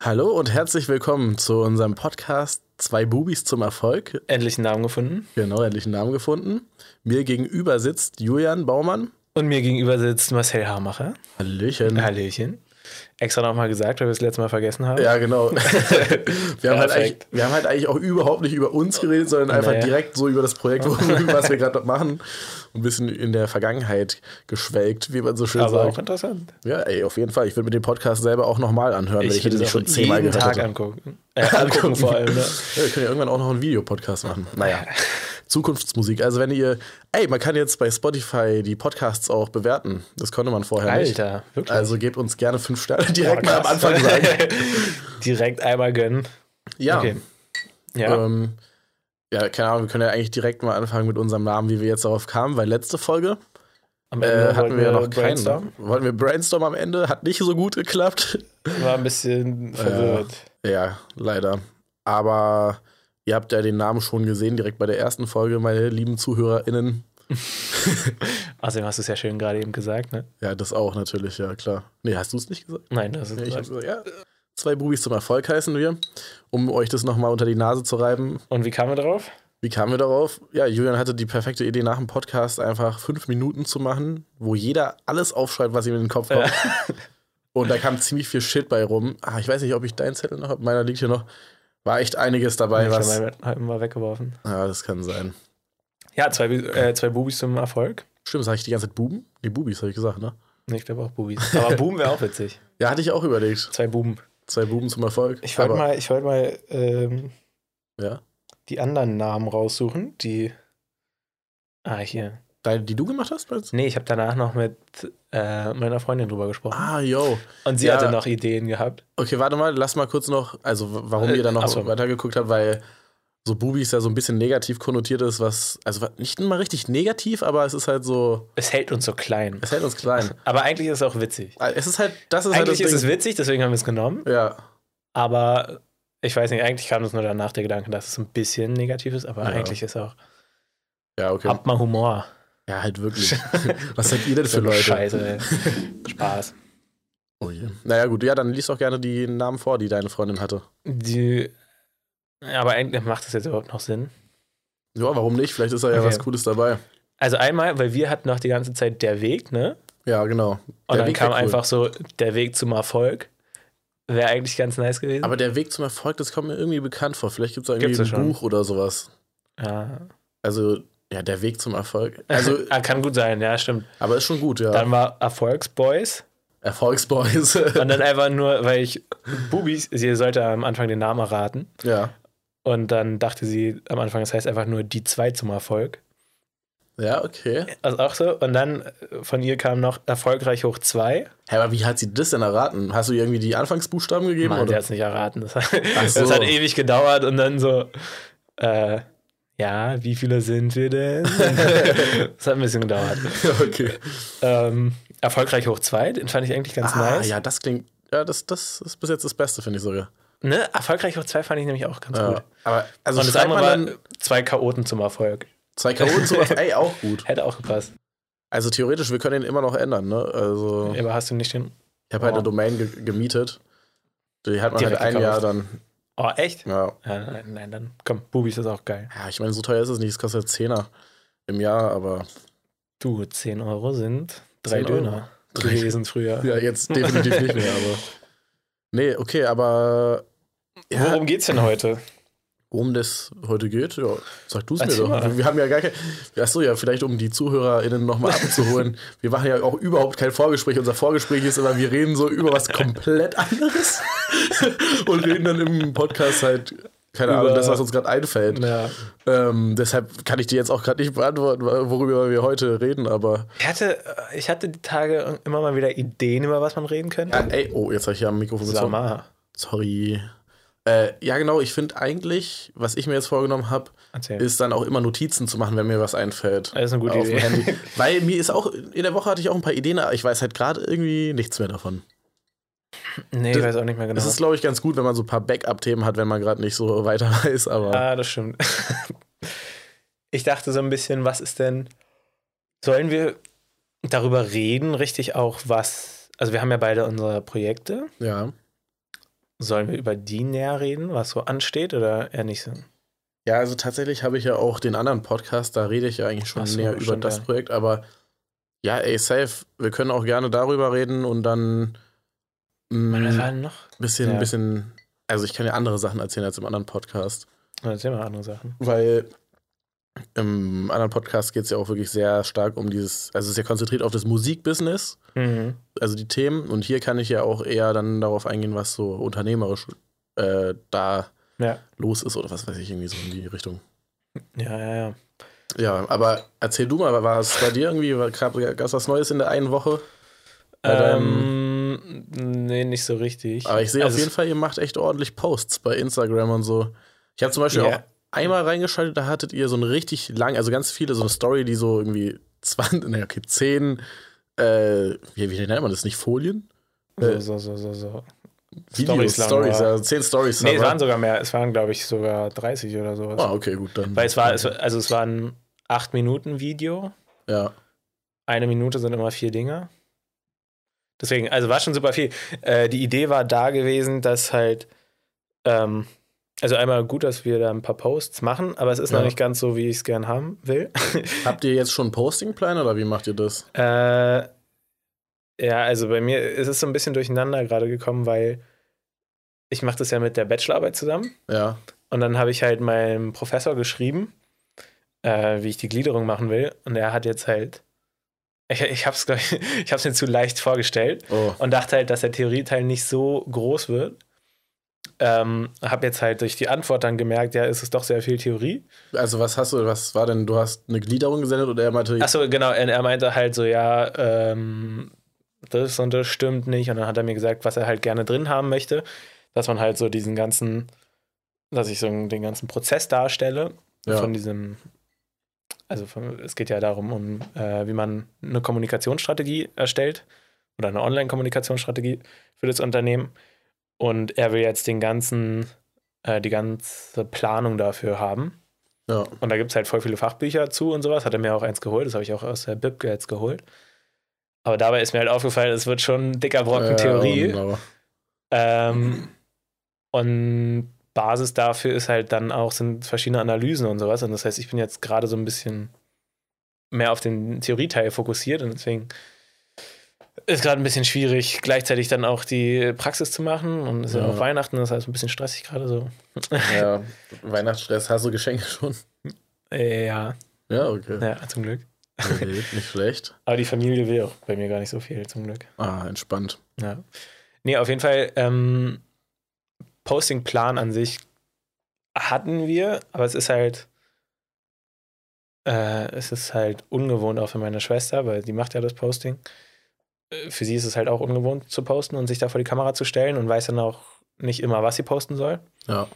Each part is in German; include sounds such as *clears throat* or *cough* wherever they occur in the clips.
Hallo und herzlich willkommen zu unserem Podcast Zwei Bubis zum Erfolg. Endlich einen Namen gefunden. Genau, endlich einen Namen gefunden. Mir gegenüber sitzt Julian Baumann. Und mir gegenüber sitzt Marcel Hamacher. Hallöchen. Hallöchen. Extra nochmal gesagt, weil wir es letztes Mal vergessen haben. Ja, genau. *laughs* wir, haben halt eigentlich, wir haben halt eigentlich auch überhaupt nicht über uns geredet, sondern einfach Nee. direkt so über das Projekt, *laughs* was wir gerade machen. Ein bisschen in der Vergangenheit geschwelgt, wie man so schön Aber auch sagt. interessant. Ja, ey, auf jeden Nicht. Ich würde mir den Podcast selber auch nochmal anhören, ich, ihn würde nicht es schon auch zehnmal jeden gehört Tag hätte. angucken. *laughs* Äh, angucken vor allem. Ne? Ja, wir können ja irgendwann auch noch einen Videopodcast machen. Naja. Zukunftsmusik. Also wenn ihr, ey, man kann jetzt bei Spotify die Podcasts auch bewerten. Das konnte man vorher nicht. Alter, wirklich. Also gebt uns gerne fünf Sterne *laughs* direkt mal am. Anfang sagen. *laughs* Direkt einmal gönnen. Ja. Okay. Ja. Ähm, ja, keine Ahnung, wir können ja eigentlich direkt mal anfangen mit unserem Namen, wie wir jetzt darauf kamen, weil letzte Folge äh, hatten wir ja noch keinen. brainstormen. Wollten wir Brainstorm am Ende, hat nicht so gut geklappt. War ein bisschen verwirrt. Ja, leider. Aber ihr habt ja den Namen schon gesehen, direkt bei der ersten Folge, meine lieben ZuhörerInnen. *laughs* Außerdem hast du es ja schön gerade eben gesagt, ne? Ja, das auch natürlich, ja, klar. Nee, hast du es nicht gesagt? Nein, das ist Nee, ich hab gesagt, ja. Zwei Bubis zum Erfolg heißen wir, um euch das nochmal unter die Nase zu reiben. Und wie kamen wir drauf? Wie kamen wir darauf? Ja, Julian hatte die perfekte Idee, nach dem Podcast einfach fünf Minuten zu machen, wo jeder alles aufschreibt, was ihm in den Kopf kommt. *laughs* Und da kam ziemlich viel Shit bei rum. Ah, ich weiß nicht, ob ich deinen Zettel noch habe. Meiner liegt hier noch. War echt einiges dabei, ich was. habe mal, mal weggeworfen. Ja, das kann sein. Ja, zwei, äh, zwei Bubis zum Erfolg. Stimmt, sag ich die ganze Zeit Buben? Nee, Bubis, habe ich gesagt, ne? Nee, Ich glaube auch Bubis. *laughs* Aber Buben wäre auch witzig. Ja, hatte ich auch überlegt. Zwei Buben. Zwei Buben zum Erfolg. Ich wollte mal, ich wollte mal ähm, Ja. die anderen Namen raussuchen, die. Ah, hier. Deine, die du gemacht hast, meinst? Nee, ich habe danach noch mit äh, meiner Freundin drüber gesprochen. Ah, yo. Und sie ja. hatte noch Ideen gehabt. Okay, warte mal, lass mal kurz noch, also warum Äh, ihr da noch so. weitergeguckt habt, weil so Bubis ja so ein bisschen negativ konnotiert ist, was, also nicht immer richtig negativ, aber es ist halt so, Es hält uns so klein. es hält uns klein. *laughs* Aber eigentlich ist es auch witzig. Ah, Es ist halt, das ist halt Eigentlich das ist es witzig, deswegen haben wir es genommen. Ja, Aber ich weiß nicht, eigentlich kam uns nur danach der Gedanke, dass es ein bisschen negativ ist, aber Ja. eigentlich ist auch. ja, okay. Habt mal Humor. Ja, halt wirklich. *laughs* was seid ihr denn für Leute? Scheiße. *laughs* Spaß. Oh je. Naja, gut, ja, dann lies doch gerne die Namen vor, die deine Freundin hatte. Die. Ja, aber eigentlich macht das jetzt überhaupt noch Sinn. Ja, warum nicht? Vielleicht ist da ja Okay. was Cooles dabei. Also einmal, weil wir hatten noch die ganze Zeit der Weg, ne? Ja, genau. Und Der dann Weg kam cool. einfach so der Weg zum Erfolg. Wäre eigentlich ganz nice gewesen. Aber der Weg zum Erfolg, das kommt mir irgendwie bekannt vor. Vielleicht gibt es da irgendwie Gibt's ein. Buch oder sowas. ja. Also, ja, der Weg zum Erfolg. *laughs* Also, ah, kann gut sein, ja, stimmt. aber ist schon gut, ja. Dann war Erfolgsboys. Erfolgsboys. Und dann *laughs* einfach nur, weil ich Bubis, sie sollte am Anfang den Namen erraten. ja. Und dann dachte sie am Anfang, es heißt einfach nur die zwei zum Erfolg. Ja, okay. Also auch so. Und dann äh, von ihr kam noch erfolgreich hoch zwei. Hä, aber wie hat sie das denn erraten? Hast du ihr irgendwie die Anfangsbuchstaben gegeben? Mann, sie oder? hat es nicht erraten. Das, hat- so. das hat ewig gedauert und dann so, äh, ja, wie viele sind wir denn? *laughs* das hat ein bisschen gedauert. *laughs* okay. Ähm, erfolgreich hoch zwei, den fand ich eigentlich ganz Ah, nice. ja, das klingt. Ja, das, das ist bis jetzt das Beste, finde ich sogar. Ne? Erfolgreich hoch zwei fand ich nämlich auch ganz Ja. gut. Aber, also und das andere war dann zwei Chaoten zum Erfolg. zwei K.O. zu *laughs* Ey, auch gut. Hätte auch gepasst. Also theoretisch, wir können den immer noch ändern, ne? Also, Aber hast du nicht den. ich habe halt eine Oh. Domain ge gemietet. Die hat man Direkt halt ein gekauft. Jahr dann. Oh, echt? Ja. Ja, nein, nein, dann komm, Bubis ist auch geil. ja, ich meine, so teuer ist es nicht. Es kostet 10er im Jahr, aber Du, 10 Euro sind drei 10 Euro. Döner Drei- gewesen früher. ja, jetzt definitiv nicht mehr, aber. *laughs* Nee, okay, aber. Ja, Worum geht's denn heute? Worum das heute geht, ja, sag du es mir doch. mal. Wir haben ja gar kein. Achso, ja, vielleicht um die ZuhörerInnen nochmal abzuholen. *laughs* wir machen ja auch überhaupt kein Vorgespräch. Unser Vorgespräch ist immer, wir reden so über was komplett anderes *laughs* und reden dann im Podcast halt, keine Ahnung, das, was uns gerade einfällt. Ja. Ähm, deshalb kann ich dir jetzt auch gerade nicht beantworten, worüber wir heute reden, aber. Ich hatte, äh, ich hatte die Tage immer mal wieder Ideen, über was man reden könnte. Ja, ey, oh, jetzt habe ich hier am Mikrofon gezogen. Sorry. Äh, ja, genau, ich finde eigentlich, was ich mir jetzt vorgenommen habe, ist dann auch immer Notizen zu machen, wenn mir was einfällt. Das ist eine gute Idee. Handy. *laughs* Weil mir ist auch, in der Woche hatte ich auch ein paar Ideen, aber ich weiß halt gerade irgendwie nichts mehr davon. nee, Das- ich weiß auch nicht mehr genau. Das ist, glaube ich, ganz gut, wenn man so ein paar Backup-Themen hat, wenn man gerade nicht so *laughs* weiter weiß, aber ah, das stimmt. *laughs* ich dachte so ein bisschen, was ist denn. Sollen wir darüber reden, richtig auch, was. Also, wir haben ja beide unsere Projekte. ja. Sollen wir über die näher reden, was so ansteht oder eher nicht so? Ja, also tatsächlich habe ich ja auch den anderen Podcast, da rede ich ja eigentlich schon so, näher über das ja. Projekt, aber ja, ey, safe, wir können auch gerne darüber reden und dann denn noch? bisschen, Ja. bisschen, also ich kann ja andere Sachen erzählen als im anderen Podcast, Erzähl mal andere Sachen. weil im anderen Podcast geht es ja auch wirklich sehr stark um dieses, also es ist ja konzentriert auf das Musikbusiness, Mhm. also die Themen und hier kann ich ja auch eher dann darauf eingehen, was so unternehmerisch äh, da Ja. los ist oder was weiß ich, irgendwie so in die Richtung. Ja, ja, ja. Ja, aber erzähl du mal, war es bei dir irgendwie, gab es was Neues in der einen Woche? Ähm, nee, nicht so richtig. Aber ich sehe Also auf jeden Fall, ihr macht echt ordentlich Posts bei Instagram und so. Ich habe zum Beispiel Ja. auch einmal reingeschaltet, da hattet ihr so eine richtig lang, also ganz viele, so eine Story, die so irgendwie 20, naja, okay, 10, äh, wie, wie nennt man das, nicht Folien? so, so, so, so, so. Videos, lang Stories, war. ja, 10 Stories. Nee, es waren sogar mehr. Es waren, glaube ich, sogar 30 oder sowas. Ah, okay, gut, dann. Weil es war, es, war- also es war ein 8-Minuten-Video. Ja, Eine Minute sind immer vier Dinge. Deswegen, also war schon super viel. Äh, die Idee war da gewesen, dass halt, ähm, also einmal gut, dass wir da ein paar Posts machen, aber es ist noch Ja. nicht ganz so, wie ich es gern haben will. *laughs* habt ihr jetzt schon einen Postingplan oder wie macht ihr das? Äh, ja, also bei mir ist es so ein bisschen durcheinander gerade gekommen, weil ich mache das ja mit der Bachelorarbeit zusammen Ja, und dann habe ich halt meinem Professor geschrieben, äh, wie ich die Gliederung machen will und er hat jetzt halt, ich, ich habe es *laughs* mir zu leicht vorgestellt oh, und dachte halt, dass der Theorieteil nicht so groß wird. Ähm, habe jetzt halt durch die Antwort dann gemerkt, ja, es ist doch sehr viel Theorie. also was hast du, was war denn, du hast eine Gliederung gesendet oder er meinte, Achso, genau, er, er meinte halt so, ja, ähm, das und das stimmt nicht. Und dann hat er mir gesagt, was er halt gerne drin haben möchte, dass man halt so diesen ganzen, dass ich so den ganzen Prozess darstelle Ja. von diesem, also von, es geht ja darum, um äh, wie man eine Kommunikationsstrategie erstellt oder eine Online-Kommunikationsstrategie für das Unternehmen. Und er will jetzt den ganzen, äh, die ganze Planung dafür haben. ja, Und da gibt es halt voll viele Fachbücher zu und sowas. Hat er mir auch eins geholt. Das habe ich auch aus der Bib jetzt geholt. Aber dabei ist mir halt aufgefallen, es wird schon ein dicker Brocken ja, Theorie. genau. Ähm, und Basis dafür ist halt dann auch, sind verschiedene Analysen und sowas. Und das heißt, ich bin jetzt gerade so ein bisschen mehr auf den Theorieteil fokussiert und deswegen ist gerade ein bisschen schwierig, gleichzeitig dann auch die Praxis zu machen. Und es ist ja auch Weihnachten, das heißt ein bisschen stressig gerade so. *laughs* Ja, Weihnachtsstress, hast du Geschenke schon? Äh, ja, Ja, okay. ja, zum Glück. Okay, nicht schlecht. *laughs* Aber die Familie will auch bei mir gar nicht so viel, zum Glück. Ah, entspannt. Ja. Nee, auf jeden Fall, ähm, Postingplan an sich hatten wir, aber es ist halt, äh, es ist halt ungewohnt auch für meine Schwester, weil die macht ja das Posting. Äh, Für sie ist es halt auch ungewohnt zu posten und sich da vor die Kamera zu stellen und weiß dann auch nicht immer, was sie posten soll. Ja.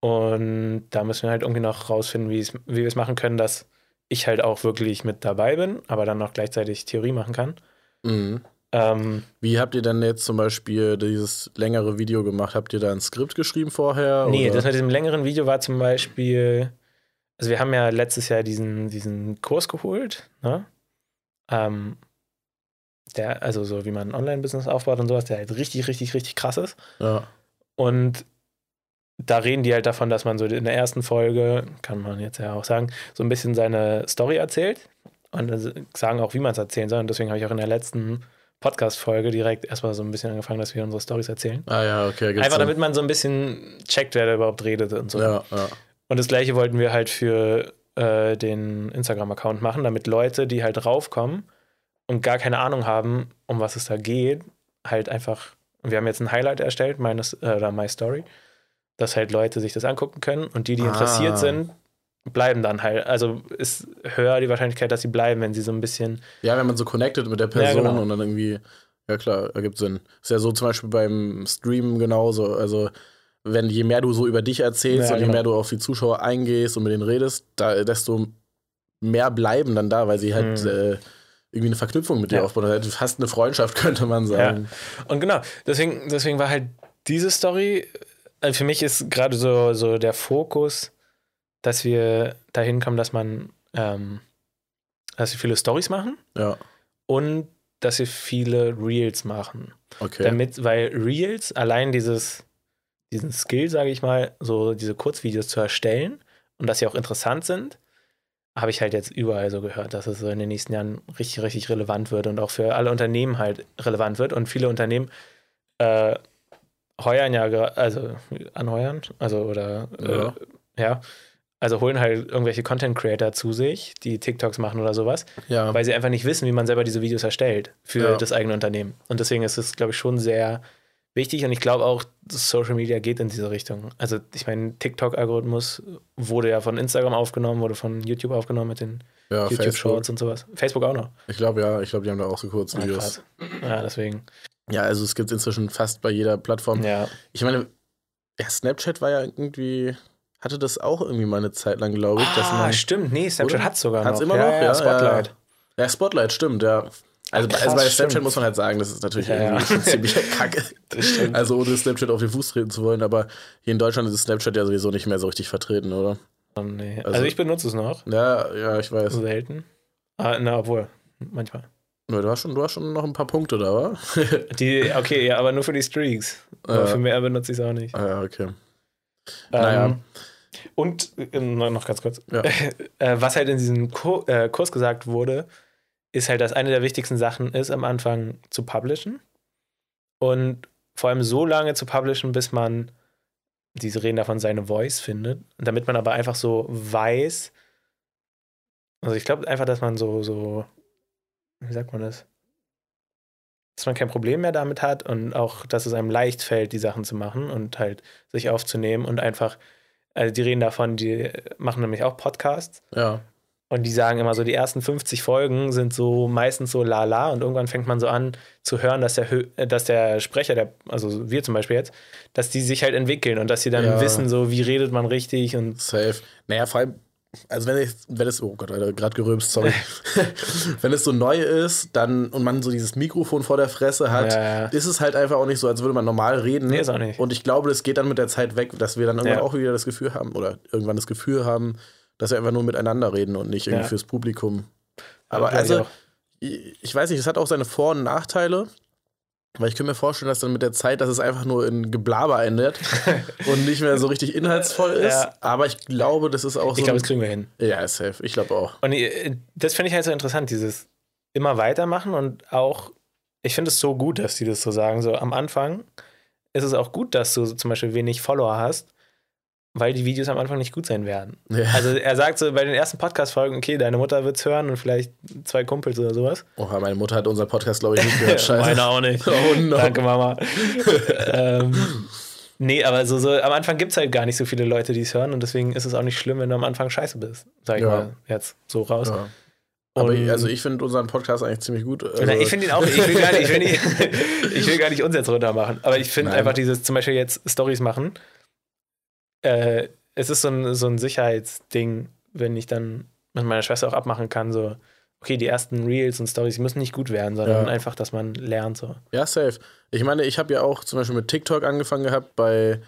Und da müssen wir halt irgendwie noch rausfinden, wie wir es machen können, dass ich halt auch wirklich mit dabei bin, aber dann noch gleichzeitig Theorie machen kann. Mhm. Ähm, Wie habt ihr denn jetzt zum Beispiel dieses längere Video gemacht? Habt ihr da ein Skript geschrieben vorher? Nee, oder? das mit diesem längeren Video war zum Beispiel, also wir haben ja letztes Jahr diesen, diesen Kurs geholt, ne? Ähm, der, also so wie man ein Online-Business aufbaut und sowas, der halt richtig, richtig, richtig krass ist. ja. Und da reden die halt davon, dass man so in der ersten Folge, kann man jetzt ja auch sagen, so ein bisschen seine Story erzählt und sagen auch, wie man es erzählen soll. Und deswegen habe ich auch in der letzten Podcast-Folge direkt erstmal so ein bisschen angefangen, dass wir unsere Stories erzählen. Ah ja, okay. Einfach damit man so ein bisschen checkt, wer da überhaupt redet und so. Ja, ja. Und das gleiche wollten wir halt für äh, den Instagram-Account machen, damit Leute, die halt raufkommen und gar keine Ahnung haben, um was es da geht, halt einfach. Und wir haben jetzt ein Highlight erstellt, meines, äh, oder My Story, dass halt Leute sich das angucken können und die, die Ah. interessiert sind, bleiben dann halt. Also ist höher die Wahrscheinlichkeit, dass sie bleiben, wenn sie so ein bisschen. Ja, wenn man so connected mit der Person Ja, genau. und dann irgendwie, ja klar, ergibt Sinn. Ist ja so zum Beispiel beim Streamen genauso. Also, wenn je mehr du so über dich erzählst Ja, und je genau. mehr du auf die Zuschauer eingehst und mit denen redest, da, desto mehr bleiben dann da, weil sie halt Mhm. äh, irgendwie eine Verknüpfung mit dir Ja. aufbauen. Fast eine Freundschaft, *laughs* könnte man sagen. Und genau, deswegen, deswegen war halt diese Story, also für mich ist gerade so, so der Fokus, dass wir dahin kommen, dass man, ähm, dass wir viele Stories machen Ja, und dass wir viele Reels machen. okay. Damit, weil Reels, allein dieses, diesen Skill, sage ich mal, so diese Kurzvideos zu erstellen und dass sie auch interessant sind, habe ich halt jetzt überall so gehört, dass es so in den nächsten Jahren richtig, richtig relevant wird und auch für alle Unternehmen halt relevant wird. Und viele Unternehmen äh, heuern ja, also anheuern, also oder ja. Äh, ja. also holen halt irgendwelche Content Creator zu sich, die TikToks machen oder sowas, ja. weil sie einfach nicht wissen, wie man selber diese Videos erstellt für ja. das eigene Unternehmen. Und deswegen ist es, glaube ich, schon sehr wichtig und ich glaube auch, Social Media geht in diese Richtung. Also ich meine, TikTok-Algorithmus wurde ja von Instagram aufgenommen, wurde von YouTube aufgenommen mit den ja, YouTube-Shorts und sowas. Facebook auch noch. Ich glaube ja, ich glaube, die haben da auch so kurz Videos. Ja, ja, deswegen. Ja, also es gibt inzwischen fast bei jeder Plattform. Ja. Ich meine, ja, Snapchat war ja irgendwie, hatte das auch irgendwie mal eine Zeit lang, glaube ich. Ah, dass man, stimmt, nee, Snapchat hat es sogar noch. Hat's immer noch, ja, ja, Spotlight. Ja, Spotlight, stimmt, ja. Also, Krass, also bei Snapchat stimmt. muss man halt sagen, das ist natürlich ja, irgendwie schon ziemlich *laughs* *laughs* kacke. Also ohne Snapchat auf den Fuß treten zu wollen, aber hier in Deutschland ist Snapchat ja sowieso nicht mehr so richtig vertreten, oder? Oh, nee. also, also, ich benutze es noch. Ja, ja, ich weiß. Selten. Ah, na, obwohl, manchmal. Ja, du, hast schon, du hast schon noch ein paar Punkte da, wa? *laughs* die, okay, ja, aber nur für die Streaks. Aber für mehr benutze ich es auch nicht. Ah, ja, okay. Ähm, naja. Und äh, noch ganz kurz. Ja. Äh, was halt in diesem äh, Kurs gesagt wurde, ist halt, dass eine der wichtigsten Sachen ist, am Anfang zu publishen. Und vor allem so lange zu publishen, bis man, diese reden davon, seine Voice findet. Damit man aber einfach so weiß, also ich glaube einfach, dass man so, so, wie sagt man das? Dass man kein Problem mehr damit hat und auch, dass es einem leicht fällt, die Sachen zu machen und halt sich aufzunehmen und einfach, also die reden davon, die machen nämlich auch Podcasts. Ja. Und die sagen immer so, die ersten 50 Folgen sind so meistens so lala und irgendwann fängt man so an zu hören, dass der, dass der Sprecher, der, also wir zum Beispiel jetzt, dass die sich halt entwickeln und dass sie dann ja. wissen, so wie redet man richtig und. Safe. Naja, vor allem, also wenn ich, wenn es, oh Gott, gerade gerülpst, sorry. *laughs* wenn es so neu ist, dann und man so dieses Mikrofon vor der Fresse hat, ja, ja. ist es halt einfach auch nicht so, als würde man normal reden. Nee, ist auch nicht. Und ich glaube, das geht dann mit der Zeit weg, dass wir dann irgendwann auch wieder das Gefühl haben, oder irgendwann das Gefühl haben, dass wir einfach nur miteinander reden und nicht irgendwie ja. fürs Publikum. Aber ja, also, ich, ich weiß nicht, es hat auch seine Vor- und Nachteile. Weil ich könnte mir vorstellen, dass dann mit der Zeit, dass es einfach nur in Geblaber endet *laughs* und nicht mehr so richtig inhaltsvoll ist. Ja. Aber ich glaube, das ist auch so. Ich glaube, das kriegen wir hin. Ja, safe. Ich glaube auch. Und äh, das finde ich halt so interessant, dieses immer weitermachen und auch, ich finde es so gut, dass die das so sagen. So am Anfang ist es auch gut, dass du zum Beispiel wenig Follower hast, weil die Videos am Anfang nicht gut sein werden. Ja. Also er sagt so bei den ersten Podcast-Folgen, okay, deine Mutter wird es hören und vielleicht zwei Kumpels oder sowas. Oha, meine Mutter hat unseren Podcast, glaube ich, nicht gehört. *laughs* Scheiße. Meine auch nicht. Oh, no. Danke, Mama. *laughs* ähm, nee, aber so, so am Anfang gibt es halt gar nicht so viele Leute, die es hören und deswegen ist es auch nicht schlimm, wenn du am Anfang scheiße bist. Sag ich ja. mal jetzt so raus. Ja. Aber ich, also ich finde unseren Podcast eigentlich ziemlich gut. Also ich finde ihn auch, ich will, gar nicht, ich, will nicht, *laughs* ich will gar nicht uns jetzt runter machen. Aber ich finde einfach dieses, zum Beispiel jetzt Stories machen, äh, es ist so ein, so ein Sicherheitsding, wenn ich dann mit meiner Schwester auch abmachen kann, so, okay, die ersten Reels und Stories müssen nicht gut werden, sondern ja. einfach, dass man lernt. So. Ja, safe. Ich meine, ich habe ja auch zum Beispiel mit TikTok angefangen gehabt bei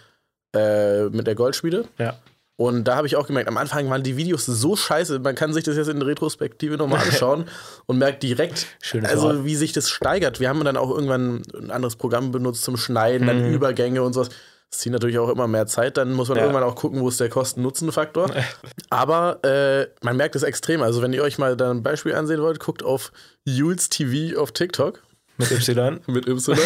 äh, mit der Goldschmiede. Ja. Und da habe ich auch gemerkt, am Anfang waren die Videos so scheiße, man kann sich das jetzt in Retrospektive nochmal *laughs* anschauen und merkt direkt, Schönes also Wort. wie sich das steigert. Wir haben dann auch irgendwann ein anderes Programm benutzt zum Schneiden, mhm. dann Übergänge und sowas. Das zieht natürlich auch immer mehr Zeit, dann muss man ja. irgendwann auch gucken, wo ist der Kosten-Nutzen-Faktor. *laughs* Aber äh, man merkt es extrem. Also, wenn ihr euch mal da ein Beispiel ansehen wollt, guckt auf Jules TV auf TikTok. Mit Y. *laughs* Mit Y.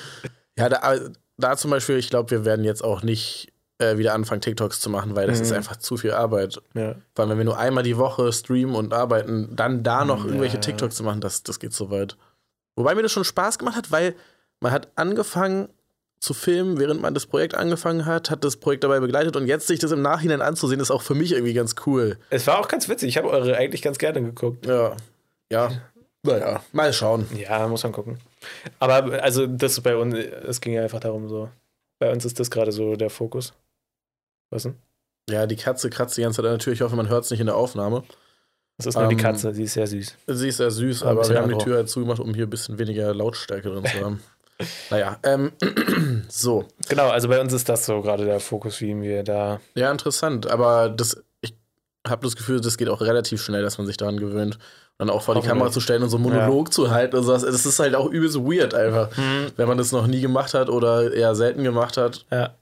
*laughs* ja, da, da zum Beispiel, ich glaube, wir werden jetzt auch nicht äh, wieder anfangen, TikToks zu machen, weil das mhm. ist einfach zu viel Arbeit. Ja. Vor allem, wenn wir nur einmal die Woche streamen und arbeiten, dann da noch irgendwelche ja. TikToks zu machen, das, das geht so weit. Wobei mir das schon Spaß gemacht hat, weil man hat angefangen, zu filmen, während man das Projekt angefangen hat, hat das Projekt dabei begleitet und jetzt sich das im Nachhinein anzusehen, ist auch für mich irgendwie ganz cool. Es war auch ganz witzig. Ich habe eure eigentlich ganz gerne geguckt. Ja. Ja. Naja, mal schauen. Ja, muss man gucken. Aber also das bei uns, es ging ja einfach darum so. Bei uns ist das gerade so der Fokus. Was denn? Ja, die Katze kratzt die ganze Zeit natürlich. Ich hoffe, man hört es nicht in der Aufnahme. Das ist nur ähm, die Katze, sie ist sehr süß. Sie ist sehr süß, aber, aber wir haben die Tür halt zugemacht, um hier ein bisschen weniger Lautstärke drin zu *laughs* haben. Naja, ähm, *clears throat* so. Genau, also bei uns ist das so gerade der Fokus, wie wir da. Ja, interessant, aber das, ich habe das Gefühl, das geht auch relativ schnell, dass man sich daran gewöhnt. dann auch vor die Kamera zu stellen und so einen Monolog ja. zu halten und sowas. Das ist halt auch übelst weird einfach, mhm. wenn man das noch nie gemacht hat oder eher selten gemacht hat. Ja.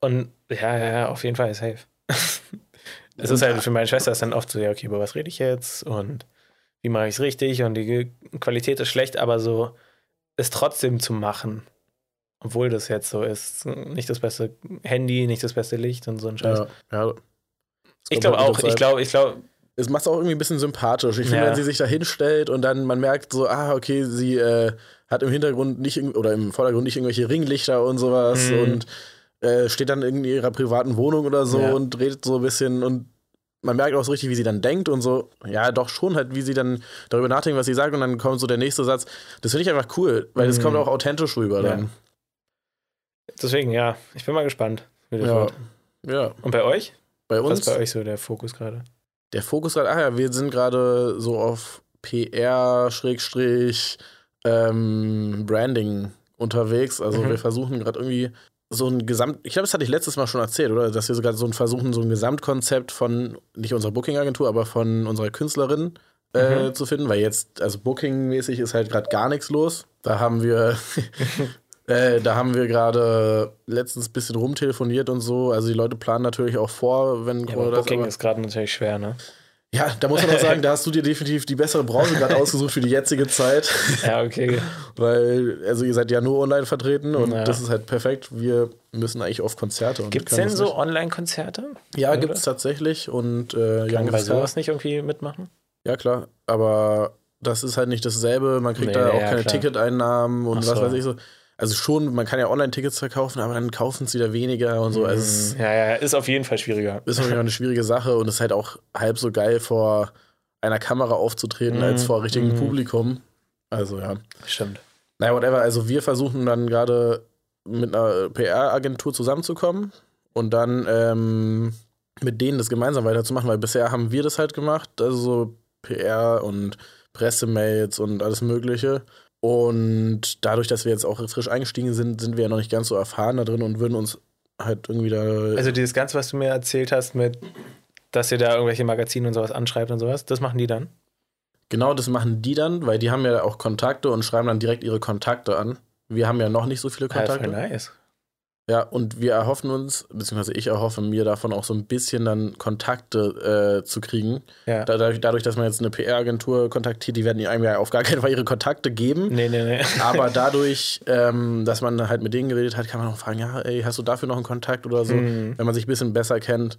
Und ja, ja, ja, auf jeden Fall safe. *laughs* es ist halt für meine Schwester ist dann oft so, ja, okay, über was rede ich jetzt und wie mache ich es richtig und die Qualität ist schlecht, aber so es trotzdem zu machen, obwohl das jetzt so ist, nicht das beste Handy, nicht das beste Licht und so ein Scheiß. Ja, ja. Ich glaube auch, ich glaube, ich glaube, es macht es auch irgendwie ein bisschen sympathisch. Ich finde, Ja. wenn sie sich da hinstellt und dann man merkt so, ah, okay, sie äh, hat im Hintergrund nicht oder im Vordergrund nicht irgendwelche Ringlichter und sowas Mhm. und äh, steht dann in ihrer privaten Wohnung oder so Ja. und redet so ein bisschen und man merkt auch so richtig, wie sie dann denkt und so, ja, doch schon halt, wie sie dann darüber nachdenkt, was sie sagt und dann kommt so der nächste Satz. Das finde ich einfach cool, weil das Mhm. kommt auch authentisch rüber Ja. dann. deswegen, ja, ich bin mal gespannt. Wie das Ja. wird. Ja, Und bei euch? bei Was uns. ist bei euch so der Fokus gerade? Der Fokus gerade, ach ja, wir sind gerade so auf PR, Schrägstrich, ähm, Branding unterwegs. Also Mhm. wir versuchen gerade irgendwie so ein Gesamt, ich glaube, das hatte ich letztes Mal schon erzählt, oder? Dass wir sogar so ein versuchen, so ein Gesamtkonzept von, nicht unserer Booking-Agentur, aber von unserer Künstlerin äh, Mhm. zu finden, weil jetzt, also Booking-mäßig ist halt gerade gar nichts los. Da haben wir, *laughs* äh, da haben wir gerade letztens ein bisschen rumtelefoniert und so. Also die Leute planen natürlich auch vor, wenn Ja, Booking aber- ist gerade natürlich schwer, ne? Ja, da muss man auch sagen, *laughs* da hast du dir definitiv die bessere Branche gerade *laughs* ausgesucht für die jetzige Zeit. Ja, okay. *laughs* Weil, also ihr seid ja nur online vertreten und Ja. das ist halt perfekt. Wir müssen eigentlich auf Konzerte. und Gibt es denn so. Online-Konzerte? Ja, gibt es tatsächlich. Und äh, Kann man bei sowas nicht irgendwie mitmachen? Ja, klar. Aber das ist halt nicht dasselbe. Man kriegt Nee, da auch ja, keine klar. Ticketeinnahmen und Ach was so. weiß ich so. Also schon, man kann ja Online-Tickets verkaufen, aber dann kaufen es wieder weniger und so. Also es ist ja, ja, ist auf jeden Fall schwieriger. ist natürlich auch eine schwierige Sache und es ist halt auch halb so geil, vor einer Kamera aufzutreten, Mhm. als vor richtigem Mhm. Publikum. Also ja. Stimmt. Naja, whatever. Also wir versuchen dann gerade mit einer PR-Agentur zusammenzukommen und dann ähm, mit denen das gemeinsam weiterzumachen, weil bisher haben wir das halt gemacht, also so PR und Pressemails und alles Mögliche. Und dadurch, dass wir jetzt auch frisch eingestiegen sind, sind wir ja noch nicht ganz so erfahren da drin und würden uns halt irgendwie da. Also dieses Ganze, was du mir erzählt hast mit, dass ihr da irgendwelche Magazine und sowas anschreibt und sowas, das machen die dann? Genau das machen die dann, weil die haben ja auch Kontakte und schreiben dann direkt ihre Kontakte an. Wir haben ja noch nicht so viele Ja, voll Kontakte. nice. Ja, und wir erhoffen uns, beziehungsweise ich erhoffe mir davon auch so ein bisschen dann Kontakte äh, zu kriegen. Ja. Dadurch, dadurch, dass man jetzt eine PR-Agentur kontaktiert, die werden einem ja auf gar keinen Fall ihre Kontakte geben. Nee, nee, nee. Aber *laughs* dadurch, ähm, dass man halt mit denen geredet hat, kann man auch fragen, ja, ey, hast du dafür noch einen Kontakt oder so, Mhm. wenn man sich ein bisschen besser kennt.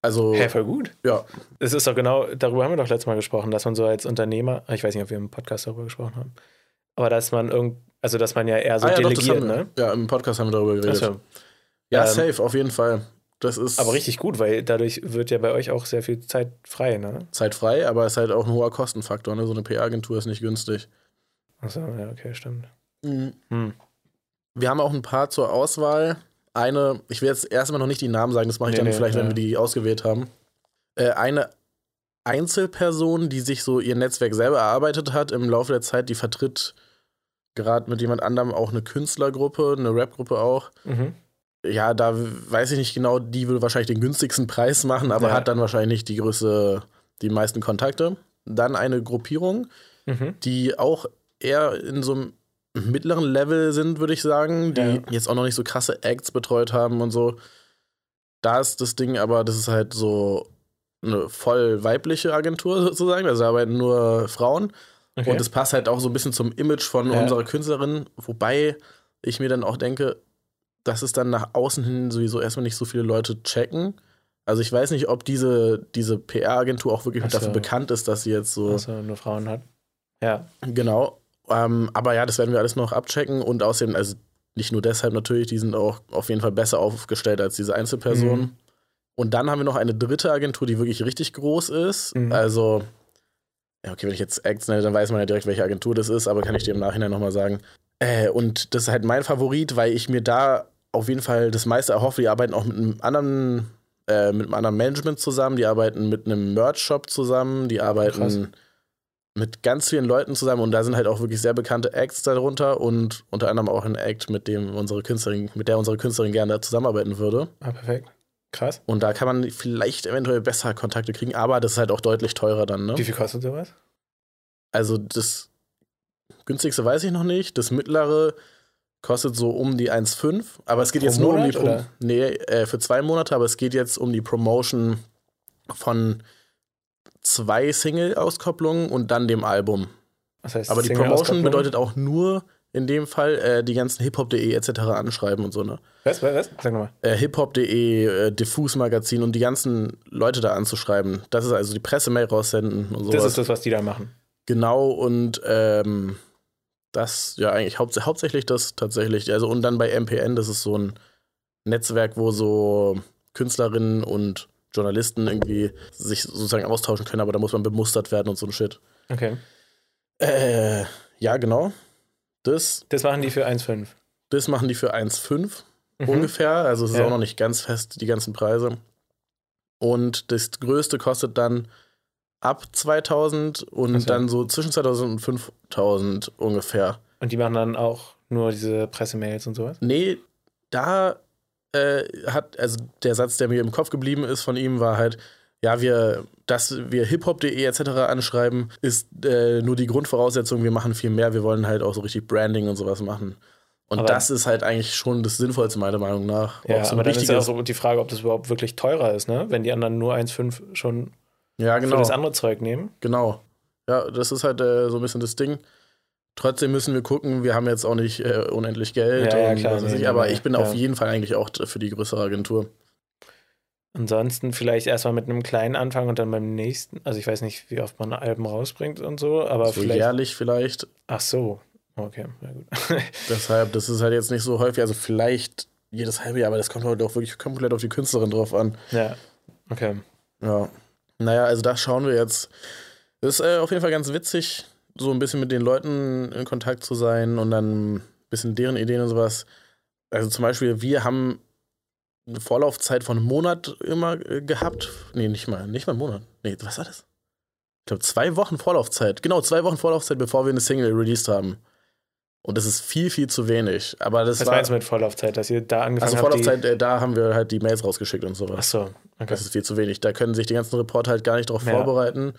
Also, Hä, voll gut. ja, Es ist doch genau, darüber haben wir doch letztes Mal gesprochen, dass man so als Unternehmer, ich weiß nicht, ob wir im Podcast darüber gesprochen haben, aber dass man irgend, also dass man ja eher so Ah, ja, doch, delegiert, haben wir. ne? Ja, im Podcast haben wir darüber geredet. Achso. Ja, Ähm, safe, auf jeden Fall. Das ist Aber richtig gut, weil dadurch wird ja bei euch auch sehr viel Zeit frei, ne? zeitfrei, aber es ist halt auch ein hoher Kostenfaktor. Ne? So eine PR-Agentur ist nicht günstig. Achso, ja, okay, stimmt. Mhm. Hm. Wir haben auch ein paar zur Auswahl. Eine, ich will jetzt erstmal noch nicht die Namen sagen, das mache ich Nee, dann nee, vielleicht, wenn ja. wir die ausgewählt haben. Äh, eine Einzelperson, die sich so ihr Netzwerk selber erarbeitet hat im Laufe der Zeit, die vertritt gerade mit jemand anderem auch eine Künstlergruppe, eine Rapgruppe auch. Mhm. Ja, da weiß ich nicht genau, die will wahrscheinlich den günstigsten Preis machen, aber Ja. hat dann wahrscheinlich die größte, die meisten Kontakte. Dann eine Gruppierung, Mhm. die auch eher in so einem mittleren Level sind, würde ich sagen, die Ja. jetzt auch noch nicht so krasse Acts betreut haben und so. Da ist das Ding aber, das ist halt so eine voll weibliche Agentur *laughs* sozusagen, also da arbeiten nur Frauen. Okay. Und es passt halt auch so ein bisschen zum Image von Ja. unserer Künstlerin, wobei ich mir dann auch denke, dass es dann nach außen hin sowieso erstmal nicht so viele Leute checken. Also ich weiß nicht, ob diese, diese PR-Agentur auch wirklich Ach so. dafür bekannt ist, dass sie jetzt so also nur Frauen hat. Ja. Genau. Ähm, aber ja, das werden wir alles noch abchecken und außerdem, also nicht nur deshalb natürlich, die sind auch auf jeden Fall besser aufgestellt als diese Einzelpersonen. Mhm. Und dann haben wir noch eine dritte Agentur, die wirklich richtig groß ist. Mhm. Also, ja, okay, wenn ich jetzt Acts nenne, dann weiß man ja direkt, welche Agentur das ist, aber kann ich dir im Nachhinein nochmal sagen. Äh, und das ist halt mein Favorit, weil ich mir da auf jeden Fall das meiste erhoffe. Die arbeiten auch mit einem anderen, äh, mit einem anderen Management zusammen, die arbeiten mit einem Merch-Shop zusammen, die arbeiten Krass. mit ganz vielen Leuten zusammen und da sind halt auch wirklich sehr bekannte Acts darunter und unter anderem auch ein Act, mit dem unsere Künstlerin, mit der unsere Künstlerin gerne zusammenarbeiten würde. Ah, perfekt. Krass. Und da kann man vielleicht eventuell besser Kontakte kriegen, aber das ist halt auch deutlich teurer dann, ne? Wie viel kostet sowas? Also das günstigste weiß ich noch nicht. Das mittlere kostet so um die 1,5. Aber es geht Pro jetzt nur um die Monat, Pro oder? Nee, äh, für zwei Monate, aber es geht jetzt um die Promotion von zwei Single-Auskopplungen und dann dem Album. Das heißt, Aber die Promotion bedeutet auch nur in dem Fall äh, die ganzen hiphop.de etc. anschreiben und so, ne? Was, was, was? Sag nochmal. Äh, hiphop.de, äh, Diffus Magazin und die ganzen Leute da anzuschreiben. Das ist also die Pressemail raussenden und sowas. Das ist das, was die da machen. Genau, und ähm, das, ja, eigentlich haupt, hauptsächlich das tatsächlich. Also, und dann bei MPN, das ist so ein Netzwerk, wo so Künstlerinnen und Journalisten irgendwie sich sozusagen austauschen können, aber da muss man bemustert werden und so ein Shit. Okay. Äh, ja, genau. Das, Das machen die für 1,5. das machen die für 1,5 Mhm. ungefähr. Also es ist Ja. auch noch nicht ganz fest, die ganzen Preise. Und das größte kostet dann ab 2000 und Ach so. dann so zwischen 2000 und 5000 ungefähr. Und die machen dann auch nur diese Pressemails und sowas? Nee, da äh, hat, also der Satz, der mir im Kopf geblieben ist von ihm, war halt, ja, wir, dass wir hiphop.de etc. anschreiben, ist äh, nur die Grundvoraussetzung, wir machen viel mehr, wir wollen halt auch so richtig Branding und sowas machen. Und Aber- das ist halt eigentlich schon das Sinnvollste, meiner Meinung nach. Ja, so aber dann ist ja auch so die Frage, ob das überhaupt wirklich teurer ist, ne? Wenn die anderen nur 1,5 schon ja, für genau. das andere Zeug nehmen. Genau. Ja, das ist halt äh, so ein bisschen das Ding. Trotzdem müssen wir gucken, wir haben jetzt auch nicht äh, unendlich Geld. Ja, ja, klar, nee, ich, aber nee, ich bin ja. auf jeden Fall eigentlich auch für die größere Agentur. Ansonsten vielleicht erstmal mit einem kleinen Anfang und dann beim nächsten. Also ich weiß nicht, wie oft man Alben rausbringt und so, aber So vielleicht. jährlich vielleicht. Ach so. Okay, ja gut. *laughs* Deshalb, das ist halt jetzt nicht so häufig, also vielleicht jedes halbe Jahr, aber das kommt halt auch wirklich komplett auf die Künstlerin drauf an. ja. Okay. Ja. Naja, also das schauen wir jetzt. Das ist äh, auf jeden Fall ganz witzig, so ein bisschen mit den Leuten in Kontakt zu sein und dann ein bisschen deren Ideen und sowas. Also zum Beispiel, wir haben eine Vorlaufzeit von einem Monat immer äh, gehabt. Nee, nicht mal, nicht mal einen Monat. Nee, was war das? Ich glaube, zwei Wochen Vorlaufzeit. Genau, zwei Wochen Vorlaufzeit, bevor wir eine Single released haben. Und das ist viel, viel zu wenig. Aber das Was war. meinst du mit Vorlaufzeit, dass ihr da angefangen Also habt? Vorlaufzeit, äh, da haben wir halt die Mails rausgeschickt und sowas. Ach so. Okay. Das ist viel zu wenig. Da können sich die ganzen Reporter halt gar nicht darauf Ja. vorbereiten.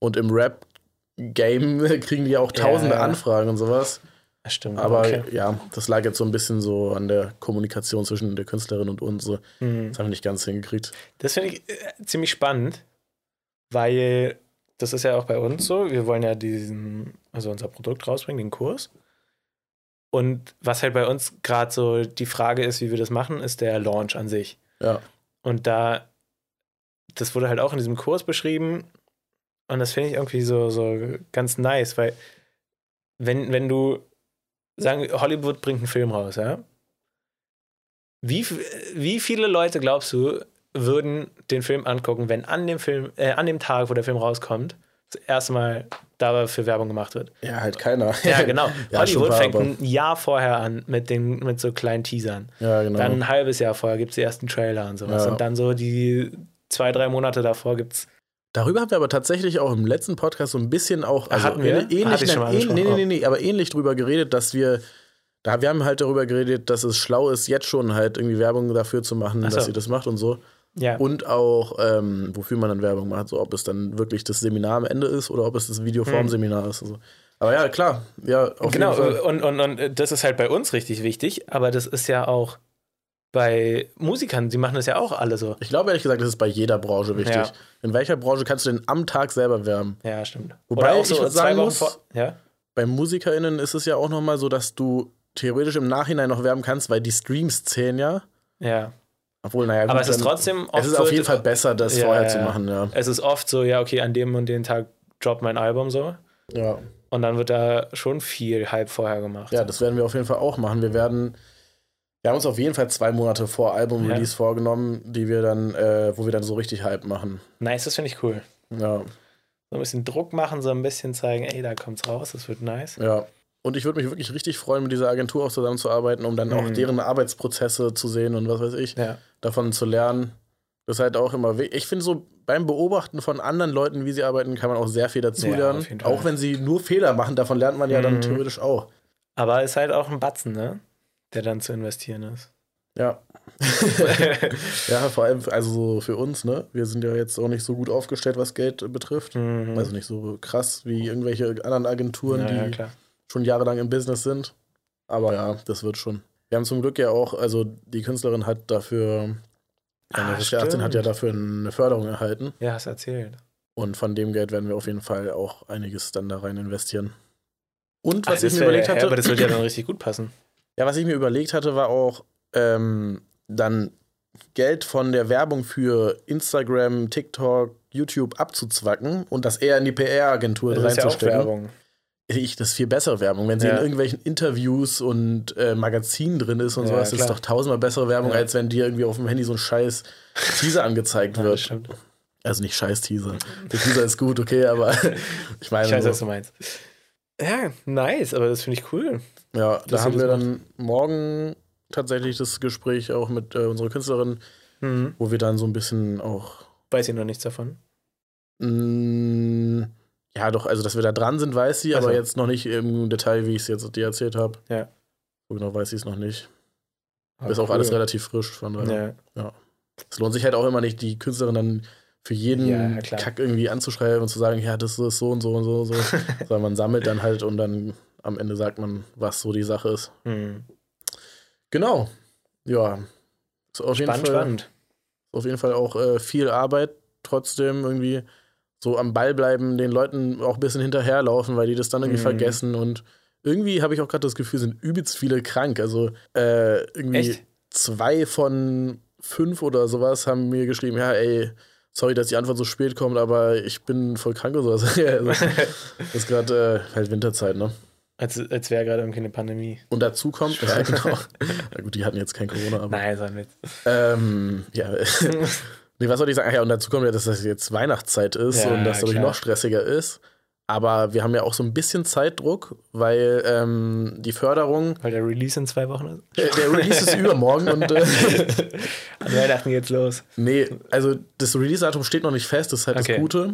Und im Rap-Game *laughs* kriegen die ja auch Ja, tausende ja. Anfragen und sowas. Stimmt. Aber okay. ja, das lag jetzt so ein bisschen so an der Kommunikation zwischen der Künstlerin und uns. So. Mhm. Das haben wir nicht ganz hingekriegt. Das finde ich äh, ziemlich spannend, weil das ist ja auch bei uns so. Wir wollen ja diesen, also unser Produkt rausbringen, den Kurs. Und was halt bei uns gerade so die Frage ist, wie wir das machen, ist der Launch an sich. Ja. Und da, das wurde halt auch in diesem Kurs beschrieben. Und das finde ich irgendwie so, so ganz nice, weil wenn, wenn du sagen, wir, Hollywood bringt einen Film raus, ja? Wie, wie viele Leute glaubst du, würden den Film angucken, wenn an dem Film, äh, an dem Tag, wo der Film rauskommt, das erste Mal dafür Werbung gemacht wird? Ja, halt keiner. Ja, *laughs* genau. Ja, Hollywood paar, fängt ein Jahr vorher an mit, den, mit so kleinen Teasern. Ja, genau. Dann ein halbes Jahr vorher gibt es die ersten Trailer und sowas. Ja. Und dann so die zwei, drei Monate davor gibt es. Darüber haben wir aber tatsächlich auch im letzten Podcast so ein bisschen auch. Also Hatten wir? ähnlich, Hatte ich schon mal nein, ähn- nee, nee, nee, nee, aber ähnlich drüber geredet, dass wir. Da, wir haben halt darüber geredet, dass es schlau ist, jetzt schon halt irgendwie Werbung dafür zu machen, Ach so. dass sie das macht und so. Ja. Und auch, ähm, wofür man dann Werbung macht, so ob es dann wirklich das Seminar am Ende ist oder ob es das Video vorm Hm. Seminar ist. Und so. Aber ja, klar, ja, auf genau, jeden Fall. und, und, und das ist halt bei uns richtig wichtig, aber das ist ja auch bei Musikern, die machen das ja auch alle so. Ich glaube ehrlich gesagt, das ist bei jeder Branche wichtig. Ja. In welcher Branche kannst du denn am Tag selber werben? Ja, stimmt. Wobei Oder auch ich so sagen zwei Wochen muss- vor. Ja, Bei MusikerInnen ist es ja auch nochmal so, dass du theoretisch im Nachhinein noch werben kannst, weil die Streams zählen ja. ja. Obwohl, naja, Aber gut, es ist trotzdem Es ist auf jeden Fall besser, das Ja, vorher zu machen, ja. Es ist oft so, ja, okay, an dem und den Tag droppt mein Album so. Ja. Und dann wird da schon viel Hype vorher gemacht. ja, das werden wir auf jeden Fall auch machen. Wir werden, wir haben uns auf jeden Fall zwei Monate vor Album-Release vorgenommen, die wir dann, äh, wo wir dann so richtig Hype machen. nice, das finde ich cool. Ja, So ein bisschen Druck machen, so ein bisschen zeigen, ey, da kommt's raus, das wird nice. ja. Und ich würde mich wirklich richtig freuen, mit dieser Agentur auch zusammenzuarbeiten, um dann auch Mhm. deren Arbeitsprozesse zu sehen und was weiß ich, Ja. davon zu lernen. Das ist halt auch immer, ich finde so beim Beobachten von anderen Leuten, wie sie arbeiten, kann man auch sehr viel Ja, dazulernen. Fall. auch wenn sie nur Fehler machen, davon lernt man ja dann Mhm. theoretisch auch. Aber ist halt auch ein Batzen, ne? Der dann zu investieren ist. Ja. *laughs* ja, vor allem also so für uns, ne? Wir sind ja jetzt auch nicht so gut aufgestellt, was Geld betrifft. Mhm. Also nicht so krass wie irgendwelche anderen Agenturen, ja, ja, die klar. schon jahrelang im Business sind. Aber ja, das wird schon. Wir haben zum Glück ja auch, also die Künstlerin hat dafür, Ah, eine FSK 18 hat ja dafür eine Förderung erhalten. Ja, hast erzählt. Und von dem Geld werden wir auf jeden Fall auch einiges dann da rein investieren. Und was Ah, ich mir überlegt ja, hatte, aber das wird ja dann richtig gut passen. Ja, was ich mir überlegt hatte, war auch ähm, dann Geld von der Werbung für Instagram, TikTok, YouTube abzuzwacken und das eher in die PR-Agentur Das ist ja auch reinzustecken. Werbung. Ich, das ist viel bessere Werbung. Wenn sie Ja. in irgendwelchen Interviews und äh, Magazinen drin ist und Ja, sowas, ist klar. doch tausendmal bessere Werbung, Ja. als wenn dir irgendwie auf dem Handy so ein scheiß Teaser *laughs* angezeigt das wird. stimmt. Also nicht scheiß Teaser. Der Teaser ist gut, okay, aber *laughs* *laughs* ich meine, Ich weiß, was so, du meinst. Ja, nice, aber das finde ich cool. Ja, da dass ihr haben das wir dann morgen tatsächlich das Gespräch auch mit äh, unserer Künstlerin, Mhm. wo wir dann so ein bisschen auch Weiß ich noch nichts davon. mh, ja, doch, also dass wir da dran sind, weiß sie, Ach so. aber jetzt noch nicht im Detail, wie ich es jetzt dir erzählt habe. Ja. So genau weiß sie es noch nicht. Aber ist auch cool. alles relativ frisch, von daher. Ja. Es lohnt sich halt auch immer nicht, die Künstlerin dann für jeden Ja. Kack irgendwie anzuschreiben und zu sagen, ja, das ist so und so und so und so. *laughs* Sondern man sammelt dann halt und dann am Ende sagt man, was so die Sache ist. Mhm. Genau. Ja. Ist auf jeden Spannend, Fall, spannend. auf jeden Fall auch äh, viel Arbeit, trotzdem irgendwie so am Ball bleiben, den Leuten auch ein bisschen hinterherlaufen, weil die das dann irgendwie Mhm. vergessen und irgendwie habe ich auch gerade das Gefühl, sind übelst viele krank. Also äh, irgendwie Echt? zwei von fünf oder sowas haben mir geschrieben, ja, ey, sorry, dass die Antwort so spät kommt, aber ich bin voll krank oder sowas. *laughs* Also, *laughs* das ist gerade äh, halt Winterzeit, ne? Als als wäre gerade irgendwie eine Pandemie. Und dazu kommt, ja, genau. *laughs* Na gut, die hatten jetzt kein Corona, aber. Nein, so ein Witz. Ähm, ja. *laughs* nee, was soll ich sagen? Ach ja, und dazu kommt ja, dass das jetzt Weihnachtszeit ist Ja, und dass dadurch klar. noch stressiger ist. Aber wir haben ja auch so ein bisschen Zeitdruck, weil ähm, die Förderung, Weil der Release in zwei Wochen ist. äh, der Release ist übermorgen und äh, *laughs* An Weihnachten geht's los. nee, also das Release-Datum steht noch nicht fest, das ist halt Okay. das Gute.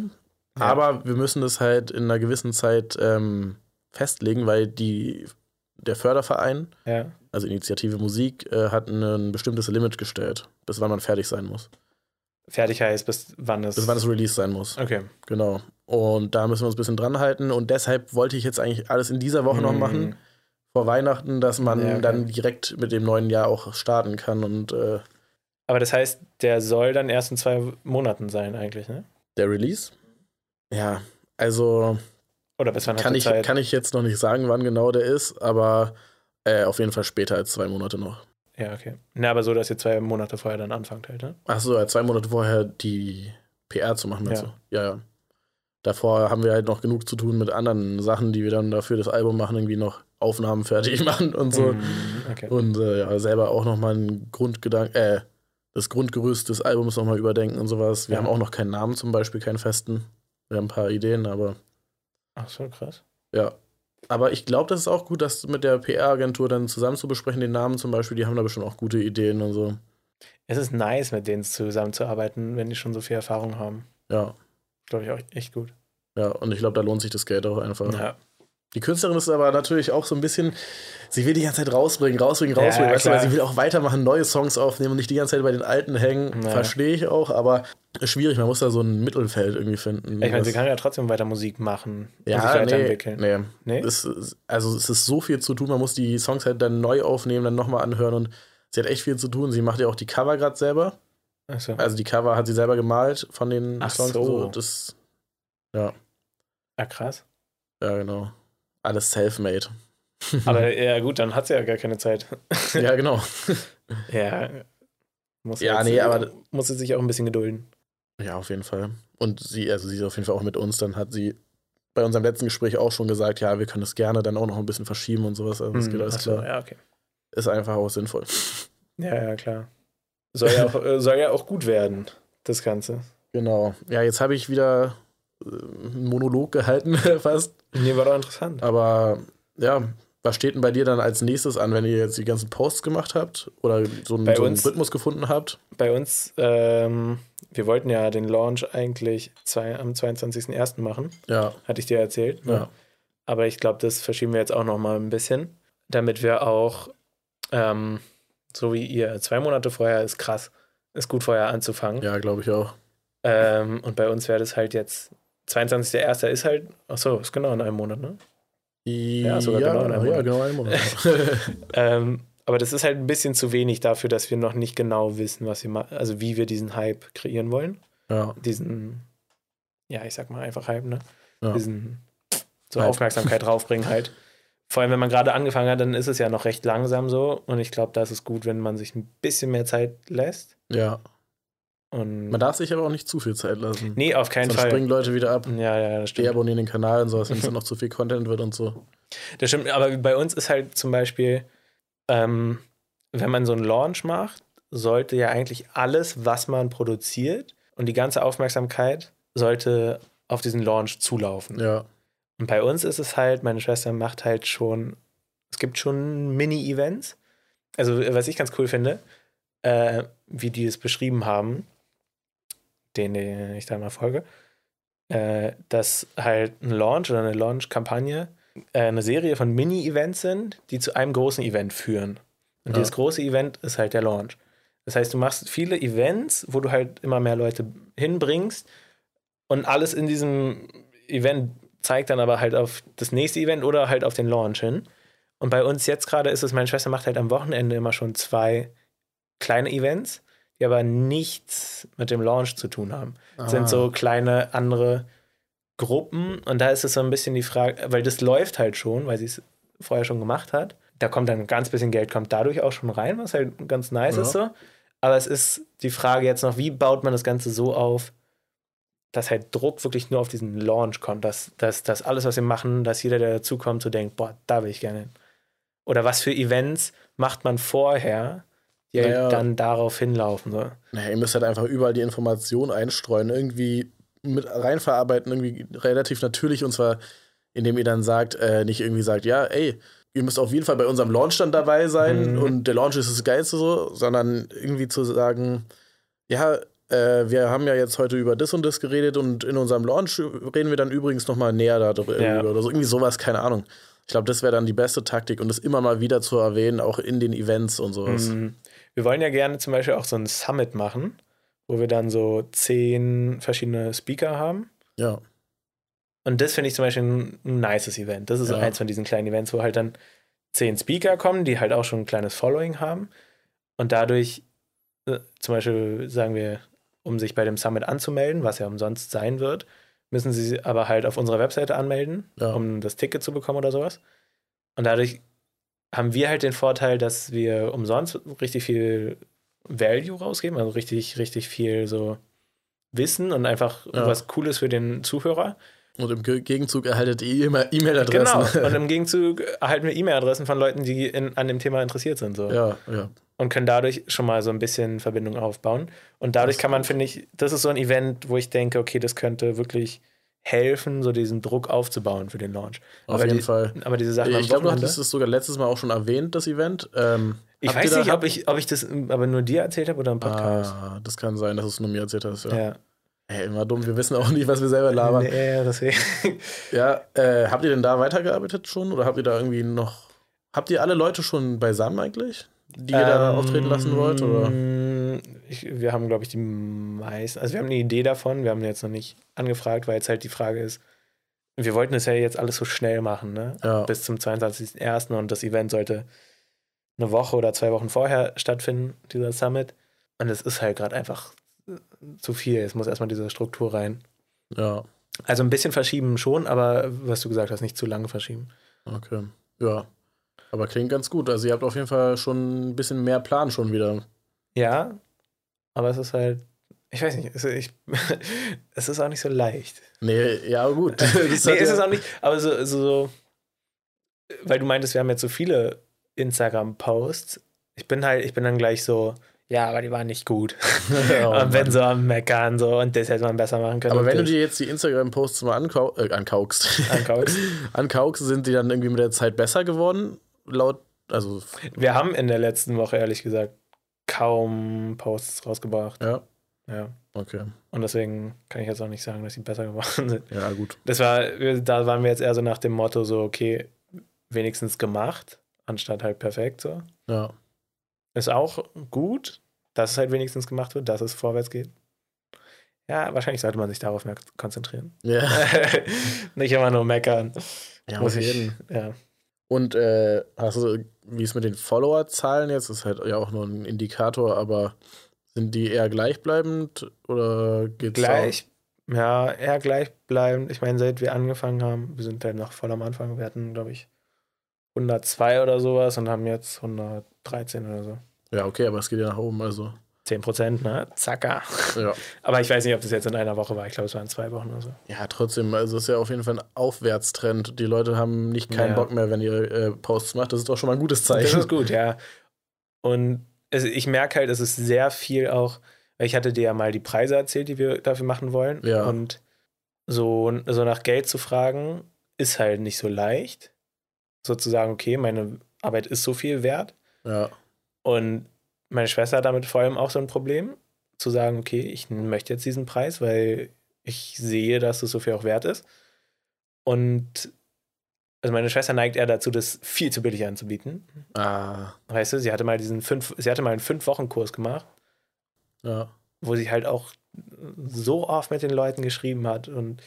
Ja. Aber wir müssen das halt in einer gewissen Zeit ähm, festlegen, weil die, der Förderverein, Ja. also Initiative Musik, äh, hat ein bestimmtes Limit gestellt, bis wann man fertig sein muss. Fertig heißt, bis wann es. Bis wann das Release sein muss. Okay. Genau. Und da müssen wir uns ein bisschen dran halten. Und deshalb wollte ich jetzt eigentlich alles in dieser Woche noch Mhm. machen, vor Weihnachten, dass man Ja, okay. dann direkt mit dem neuen Jahr auch starten kann. Und äh, Aber das heißt, der soll dann erst in zwei Monaten sein, eigentlich, ne? der Release? Ja, also Oder bis wann kann ich, Zeit? kann ich jetzt noch nicht sagen, wann genau der ist, aber äh, auf jeden Fall später als zwei Monate noch. Ja, okay. Na, aber so, dass ihr zwei Monate vorher dann anfangt halt, ne? Achso, ja, zwei Monate vorher die PR zu machen, Ja. du? Ja, ja. Davor haben wir halt noch genug zu tun mit anderen Sachen, die wir dann dafür das Album machen, irgendwie noch Aufnahmen fertig *laughs* machen und so. Mhm, Okay. Und äh, ja, selber auch nochmal einen Grundgedanken, äh, das Grundgerüst des Albums nochmal überdenken und sowas. Wir Ja. haben auch noch keinen Namen zum Beispiel, keinen festen. Wir haben ein paar Ideen, aber Ach so, krass. ja. Aber ich glaube, das ist auch gut, das mit der PR-Agentur dann zusammen zu besprechen, den Namen zum Beispiel. Die haben da bestimmt auch gute Ideen und so. Es ist nice, mit denen zusammenzuarbeiten, wenn die schon so viel Erfahrung haben. Ja, Glaube ich auch echt gut. ja. Und ich glaube, da lohnt sich das Geld auch einfach. Ja. Die Künstlerin ist aber natürlich auch so ein bisschen, sie will die ganze Zeit rausbringen, rausbringen, Ja, rausbringen, weißt du, weil sie will auch weitermachen, neue Songs aufnehmen und nicht die ganze Zeit bei den alten hängen. Ja. Verstehe ich auch, aber schwierig, man muss da so ein Mittelfeld irgendwie finden. Ich meine, sie kann ja trotzdem weiter Musik machen und sich ja, nee, weiterentwickeln. nee. Nee? Es, ist- also es ist so viel zu tun, man muss die Songs halt dann neu aufnehmen, dann nochmal anhören und sie hat echt viel zu tun. Sie macht ja auch die Cover gerade selber. Ach so. Also die Cover hat sie selber gemalt von den Ach Songs. so. und So. Das, ja, Ah, krass. ja, genau. Alles self-made. Aber *laughs* ja, gut, dann hat sie ja gar keine Zeit. ja, genau. *laughs* Ja. Muss Ja, nee, aber- Muss sie sich auch ein bisschen gedulden. Ja, auf jeden Fall. Und sie, also sie ist auf jeden Fall auch mit uns. Dann hat sie bei unserem letzten Gespräch auch schon gesagt, ja, wir können es gerne dann auch noch ein bisschen verschieben und sowas. Also das Hm, geht alles ach so, klar. Ja, okay. Ist einfach auch sinnvoll. Ja, ja, klar. Soll ja auch, äh, soll ja auch gut werden, das Ganze. Genau. Ja, jetzt habe ich wieder äh, einen Monolog gehalten, *laughs* fast. Nee, war doch interessant. Aber ja, was steht denn bei dir dann als nächstes an, wenn ihr jetzt die ganzen Posts gemacht habt oder so einen, so einen uns- Rhythmus gefunden habt? Bei uns, ähm, wir wollten ja den Launch eigentlich zwei, am 22.01. machen, Ja, hatte ich dir erzählt. ne? ja. Aber ich glaube, das verschieben wir jetzt auch noch mal ein bisschen, damit wir auch, ähm, so wie ihr, zwei Monate vorher ist krass, ist gut vorher anzufangen. Ja, glaube ich auch. Ähm, und bei uns wäre das halt jetzt, 22.01. ist halt, ach so, ist genau in einem Monat, ne? Ja, sogar ja, genau in einem ja, Monat. genau einen Monat. *laughs* Ähm, aber das ist halt ein bisschen zu wenig dafür, dass wir noch nicht genau wissen, was wir machen, also wie wir diesen Hype kreieren wollen. ja, Diesen, ja, ich sag mal einfach Hype, ne? ja. Diesen so Hype. Aufmerksamkeit draufbringen halt. *laughs* Vor allem, wenn man gerade angefangen hat, dann ist es ja noch recht langsam so. Und ich glaube, da ist es gut, wenn man sich ein bisschen mehr Zeit lässt. ja. Und Man darf sich aber auch nicht zu viel Zeit lassen. nee, auf keinen Sonst Fall. springen Leute wieder ab. Ja, ja, das stimmt. Deabonnieren den Kanal und sowas, wenn es *laughs* dann noch zu viel Content wird und so. Das stimmt, aber bei uns ist halt zum Beispiel, ähm, wenn man so einen Launch macht, sollte ja eigentlich alles, was man produziert und die ganze Aufmerksamkeit sollte auf diesen Launch zulaufen. Ja, Und bei uns ist es halt, meine Schwester macht halt schon, es gibt schon Mini-Events. Also, was ich ganz cool finde, äh, wie die es beschrieben haben, den, den ich da mal folge, äh, dass halt ein Launch oder eine Launch-Kampagne äh, eine Serie von Mini-Events sind, die zu einem großen Event führen. Und Ja. dieses große Event ist halt der Launch. Das heißt, du machst viele Events, wo du halt immer mehr Leute hinbringst und alles in diesem Event zeigt dann aber halt auf das nächste Event oder halt auf den Launch hin. Und bei uns jetzt gerade ist es, meine Schwester macht halt am Wochenende immer schon zwei kleine Events, die aber nichts mit dem Launch zu tun haben. Ah. Sind so kleine andere Gruppen und da ist es so ein bisschen die Frage, weil das läuft halt schon, weil sie es vorher schon gemacht hat. Da kommt dann ganz bisschen Geld, kommt dadurch auch schon rein, was halt ganz nice Ja. ist so. Aber es ist die Frage jetzt noch, wie baut man das Ganze so auf, dass halt Druck wirklich nur auf diesen Launch kommt, dass, dass, dass alles, was wir machen, dass jeder, der dazukommt, so denkt, boah, da will ich gerne hin. Oder was für Events macht man vorher, die halt Naja. dann darauf hinlaufen. So. Naja, ihr müsst halt einfach überall die Informationen einstreuen, irgendwie mit reinverarbeiten, irgendwie relativ natürlich und zwar, indem ihr dann sagt, äh, nicht irgendwie sagt, ja, ey, ihr müsst auf jeden Fall bei unserem Launch dann dabei sein Mhm. und der Launch ist das Geilste so, sondern irgendwie zu sagen, ja, äh, wir haben ja jetzt heute über das und das geredet und in unserem Launch reden wir dann übrigens nochmal näher darüber Ja. oder so, irgendwie sowas, keine Ahnung. Ich glaube, das wäre dann die beste Taktik und das immer mal wieder zu erwähnen, auch in den Events und sowas. Mhm. Wir wollen ja gerne zum Beispiel auch so ein Summit machen, wo wir dann so zehn verschiedene Speaker haben. Ja. Und das finde ich zum Beispiel ein, ein nices Event. Das ist Ja. eins von diesen kleinen Events, wo halt dann zehn Speaker kommen, die halt auch schon ein kleines Following haben. Und dadurch, äh, zum Beispiel sagen wir, um sich bei dem Summit anzumelden, was ja umsonst sein wird, müssen sie aber halt auf unserer Webseite anmelden, Ja. um das Ticket zu bekommen oder sowas. Und dadurch haben wir halt den Vorteil, dass wir umsonst richtig viel Value rausgeben, also richtig, richtig viel so Wissen und einfach Ja. was Cooles für den Zuhörer. Und im Ge- Gegenzug erhaltet ihr immer E-Mail-Adressen. Genau. Und im *laughs* Gegenzug erhalten wir E-Mail-Adressen von Leuten, die in, an dem Thema interessiert sind. So. ja, ja. Und können dadurch schon mal so ein bisschen Verbindung aufbauen. Und dadurch kann man, finde ich, das ist so ein Event, wo ich denke, okay, das könnte wirklich helfen, so diesen Druck aufzubauen für den Launch. Auf aber jeden die, Fall. Aber diese Sachen Ich glaube, du hattest es sogar letztes Mal auch schon erwähnt, das Event. Ähm, Ich weiß nicht, ob ich, ob ich das aber nur dir erzählt habe oder im Podcast. Ah, das kann sein, dass du es nur mir erzählt hast. Ja. ja. Ey, immer dumm, wir wissen auch nicht, was wir selber labern. Nee, deswegen. *laughs* Ja, äh, habt ihr denn da weitergearbeitet schon? Oder habt ihr da irgendwie noch. Habt ihr alle Leute schon beisammen eigentlich? Die ihr da Ähm, auftreten lassen wollt? Oder? Ich, wir haben, glaube ich, die meisten. Also, wir haben eine Idee davon. Wir haben jetzt noch nicht angefragt, weil jetzt halt die Frage ist, wir wollten es ja jetzt alles so schnell machen, ne? Ja. Bis zum 22.01. und das Event sollte eine Woche oder zwei Wochen vorher stattfinden, dieser Summit. Und es ist halt gerade einfach zu viel. Es muss erstmal diese Struktur rein. Ja, Also ein bisschen verschieben schon, aber was du gesagt hast, nicht zu lange verschieben. okay. Ja. Aber klingt ganz gut. Also, ihr habt auf jeden Fall schon ein bisschen mehr Plan schon wieder. Ja, aber es ist halt, ich weiß nicht, es, ich, *laughs* es ist auch nicht so leicht. Nee, ja, gut. *laughs* Nee, ist ja- es auch nicht, aber so, so, so, weil du meintest, wir haben jetzt so viele Instagram-Posts. Ich bin halt, ich bin dann gleich so, ja, aber die waren nicht gut. *laughs* Oh, und Mann. so am Meckern so und das hätte man besser machen können. Aber wenn du dir jetzt die Instagram-Posts mal ankau äh, ankaukst, ankaufst. ankaukst, sind die dann irgendwie mit der Zeit besser geworden? Laut, also, Wir haben in der letzten Woche, ehrlich gesagt, kaum Posts rausgebracht. ja, Ja. okay. Und deswegen kann ich jetzt auch nicht sagen, dass sie besser geworden sind. Ja, gut. Das war, da waren wir jetzt eher so nach dem Motto so, okay, wenigstens gemacht, anstatt halt perfekt so. Ja. Ist auch gut, dass es halt wenigstens gemacht wird, dass es vorwärts geht. Ja, wahrscheinlich sollte man sich darauf mehr konzentrieren. Ja. *laughs* Nicht immer nur meckern. Ja, Muss ich, ja. Und äh, hast du, wie es mit den Follower-Zahlen jetzt, ist halt ja auch nur ein Indikator, aber sind die eher gleichbleibend oder geht's Gleich, ja, eher gleichbleibend. Ich meine, seit wir angefangen haben, wir sind halt noch voll am Anfang, wir hatten, glaube ich, 102 oder sowas und haben jetzt 113 oder so. Ja, okay, aber es geht ja nach oben, also. 10 Prozent, ne? Zacka. Ja. *laughs* Aber ich weiß nicht, ob das jetzt in einer Woche war. Ich glaube, es waren zwei Wochen oder so. Ja, trotzdem, also es ist ja auf jeden Fall ein Aufwärtstrend. Die Leute haben nicht keinen Ja. Bock mehr, wenn ihr äh, Posts macht. Das ist doch schon mal ein gutes Das Zeichen. ist gut, ja. Und es, ich merke halt, es ist sehr viel auch, ich hatte dir ja mal die Preise erzählt, die wir dafür machen wollen. Ja. Und so, so nach Geld zu fragen, ist halt nicht so leicht. Sozusagen, okay, meine Arbeit ist so viel wert. Ja, Und meine Schwester hat damit vor allem auch so ein Problem, zu sagen, okay, ich möchte jetzt diesen Preis, weil ich sehe, dass es so viel auch wert ist. Und also meine Schwester neigt eher dazu, das viel zu billig anzubieten. ah, Weißt du, sie hatte mal diesen fünf, sie hatte mal einen Fünf-Wochen-Kurs gemacht, ja. wo sie halt auch so oft mit den Leuten geschrieben hat und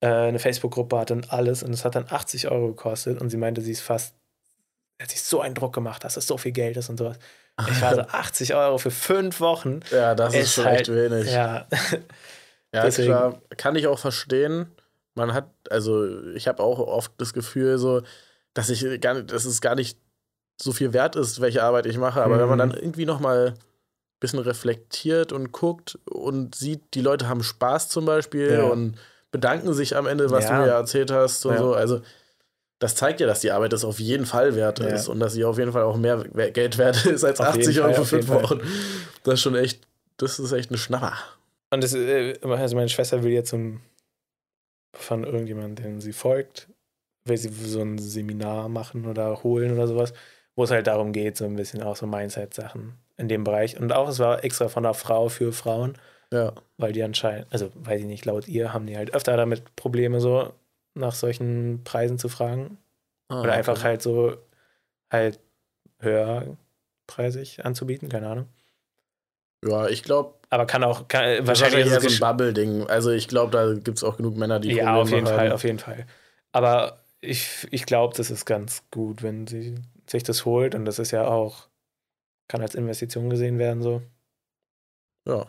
äh, eine Facebook-Gruppe hat und alles. Und es hat dann 80 Euro gekostet und sie meinte, sie ist fast, hat sich so einen Druck gemacht, dass es so viel Geld ist und sowas. Ich *laughs* war so 80 Euro für fünf Wochen. Ja, das ist, Ist schon halt- echt wenig. Ja, *laughs* Ja, klar. Kann ich auch verstehen. Man hat, also ich habe auch oft das Gefühl, so, dass ich gar nicht, dass es gar nicht so viel wert ist, welche Arbeit ich mache. Aber wenn man Mhm. dann irgendwie nochmal ein bisschen reflektiert und guckt und sieht, die Leute haben Spaß zum Beispiel Ja. und bedanken sich am Ende, was Ja. du mir erzählt hast und Ja. so. Also das zeigt ja, dass die Arbeit das auf jeden Fall wert Ja. ist und dass sie auf jeden Fall auch mehr Geld wert *laughs* ist als Auf 80 jeden Euro für fünf. Wochen. Das ist schon echt, das ist echt ein Schnapper. Und das, äh, also meine Schwester will jetzt ein, von irgendjemandem, den sie folgt, will sie so ein Seminar machen oder holen oder sowas, wo es halt darum geht, so ein bisschen auch so Mindset-Sachen in dem Bereich. Und auch, es war extra von einer Frau für Frauen, Ja. weil die anscheinend, also weiß ich nicht, laut ihr haben die halt öfter damit Probleme, so nach solchen Preisen zu fragen. Ah, Oder einfach okay. halt so halt höherpreisig anzubieten, keine Ahnung. Ja, ich glaube, Aber kann auch, kann, wahrscheinlich ist eher es so ein Bubble-Ding. Also ich glaube, da gibt es auch genug Männer, die Ja, auf jeden haben. Fall, auf jeden Fall. Aber ich, ich glaube, das ist ganz gut, wenn sie sich das holt und das ist ja auch, kann als Investition gesehen werden, so. Ja.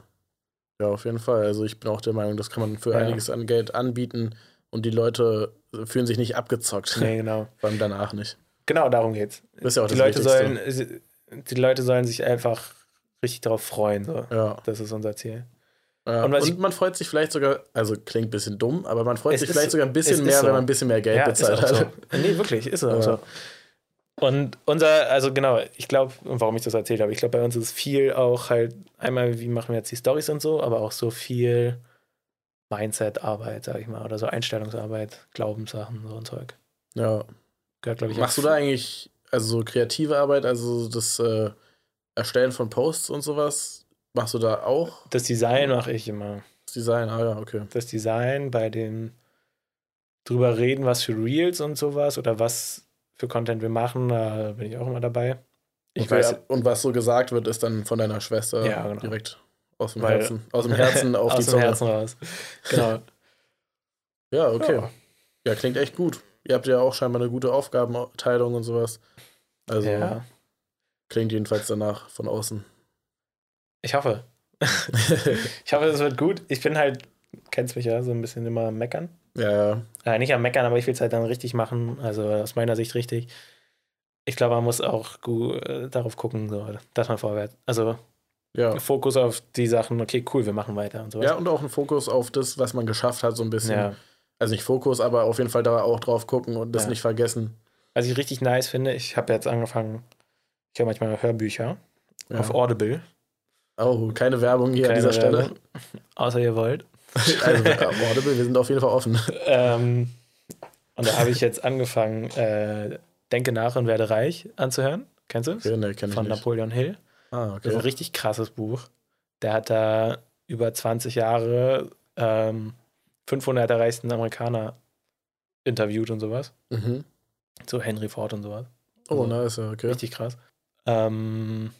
ja, auf jeden Fall. Also ich bin auch der Meinung, das kann man für Ja. einiges an Geld anbieten und die Leute fühlen sich nicht abgezockt. Nee, genau. *laughs* Vor allem danach nicht. Genau darum geht's. Das ist ja auch Die das Leute Wichtigste. sollen, die Leute sollen sich einfach richtig darauf freuen, so. Ja. Das ist unser Ziel. ja. Und Und, man freut sich vielleicht sogar, also klingt ein bisschen dumm, aber man freut sich vielleicht so- sogar ein bisschen mehr, so. wenn man ein bisschen mehr Geld ja, bezahlt hat. so. Nee, wirklich, ist auch so. Und unser, also genau, ich glaube, warum ich das erzählt habe, ich glaube, bei uns ist viel auch halt, einmal, wie machen wir jetzt die Stories und so, aber auch so viel Mindset-Arbeit, sag ich mal, oder so Einstellungsarbeit, Glaubenssachen, so ein Zeug. Ja. Gehört, glaube ich, Machst du da eigentlich, also so kreative Arbeit, also das äh, Erstellen von Posts und sowas, machst du da auch Das Design mache ich immer. das Design? Ah ja, okay. Das Design bei den drüber reden, was für Reels und sowas oder was für Content wir machen, da bin ich auch immer dabei. Ich okay, weiß, Und was so gesagt wird, ist dann von deiner Schwester Ja, genau. direkt aus dem Weil- Herzen. Aus dem Herzen *laughs* auf aus die dem Zunge. Herzen raus. Genau. *laughs* Ja, okay. Ja. Ja. klingt echt gut. Ihr habt ja auch scheinbar eine gute Aufgabenteilung und sowas. Also ja. klingt jedenfalls danach von außen. Ich hoffe. *laughs* Ich hoffe, es wird gut. Ich bin halt, kennst mich ja, so ein bisschen immer am Meckern. ja, ja. Nicht am Meckern, aber ich will es halt dann richtig machen. Also aus meiner Sicht richtig. Ich glaube, man muss auch gut äh, darauf gucken, so, dass man vorwärts. Also Ja. Fokus auf die Sachen, okay, cool, wir machen weiter und sowas. ja, und auch ein Fokus auf das, was man geschafft hat, so ein bisschen. Ja. Also nicht Fokus, aber auf jeden Fall da auch drauf gucken und das Ja. nicht vergessen. Was ich richtig nice finde, ich habe jetzt angefangen, ich höre manchmal Hörbücher Ja. auf Audible. Oh, keine Werbung hier Keine an dieser Stelle. Werbung. Außer ihr wollt. *laughs* Also, Audible, wir sind auf jeden Fall offen. *laughs* Ähm, und da habe ich jetzt angefangen, äh, Denke nach und werde reich anzuhören. Kennst du es? Okay, nee, kenn ich Von. Napoleon Hill. Ah, Das ist ein okay. richtig krasses Buch. Der hat da über 20 Jahre ähm, 500 der reichsten Amerikaner interviewt und sowas. Mhm. So Henry Ford und sowas. Oh, Also, nice, ja, okay. Richtig krass. Ähm,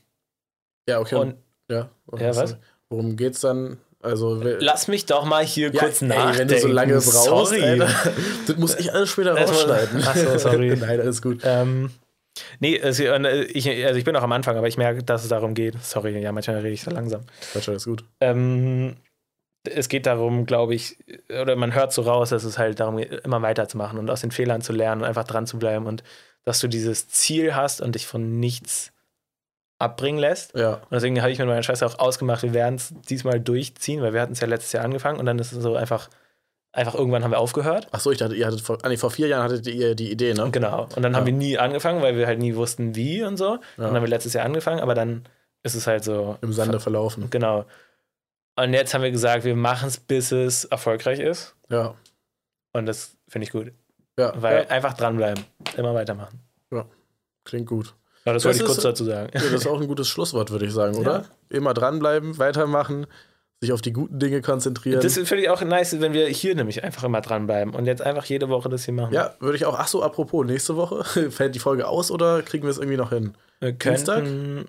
Ja, okay. und ja, oh, Ja, was? Worum geht's dann? Also, Lass mich doch mal hier ja, kurz ey, nachdenken. wenn du so lange brauchst, Sorry. Alter, das muss ich alles später rausschneiden. Ach so, sorry. *laughs* Nein, alles gut. Ähm, nee, äh, ich, also ich bin noch am Anfang, aber ich merke, dass es darum geht. Sorry, ja, manchmal rede ich so langsam. Quatsch, alles gut. Ähm, es geht darum, glaube ich, oder man hört so raus, dass es halt darum geht, immer weiterzumachen und aus den Fehlern zu lernen und einfach dran zu bleiben und dass du dieses Ziel hast und dich von nichts abbringen lässt. Ja, Und deswegen habe ich mit meiner Schwester auch ausgemacht, wir werden es diesmal durchziehen, weil wir hatten es ja letztes Jahr angefangen und dann ist es so einfach, einfach irgendwann haben wir aufgehört. Ach so, ich dachte, ihr hattet vor, ah, nee, vor vier Jahren hattet ihr die Idee, ne? Genau. Und dann haben Ja. wir nie angefangen, weil wir halt nie wussten, wie und so. Ja. Dann haben wir letztes Jahr angefangen, aber dann ist es halt so. Im Sande verlaufen. Genau. Und jetzt haben wir gesagt, wir machen es, bis es erfolgreich ist. Ja. Und das finde ich gut. Ja, Weil ja, einfach dranbleiben. Immer weitermachen. klingt gut. Aber das, Das wollte ich ist- kurz dazu sagen. Ja, das ist auch ein gutes Schlusswort, würde ich sagen, *laughs* oder? Immer dranbleiben, weitermachen, sich auf die guten Dinge konzentrieren. Das finde ich auch nice, wenn wir hier nämlich einfach immer dranbleiben und jetzt einfach jede Woche das hier machen. ja, würde ich auch. Ach so, apropos, nächste Woche *laughs* fällt die Folge aus oder kriegen wir es irgendwie noch hin? wir Dienstag? könnten.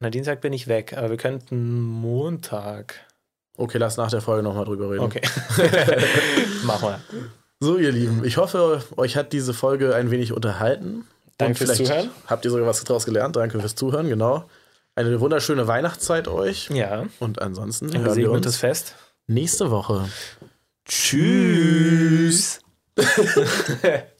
Na, Dienstag bin ich weg, aber wir könnten Montag. Okay, lass nach der Folge nochmal drüber reden. Okay. *laughs* *laughs* Machen wir. So, ihr Lieben, ich hoffe, euch hat diese Folge ein wenig unterhalten. Danke fürs Zuhören. Habt ihr sogar was daraus gelernt? Danke fürs Zuhören, genau. Eine wunderschöne Weihnachtszeit euch. Ja. Und ansonsten Ein hören wir uns Fest. nächste Woche. Tschüss. *laughs*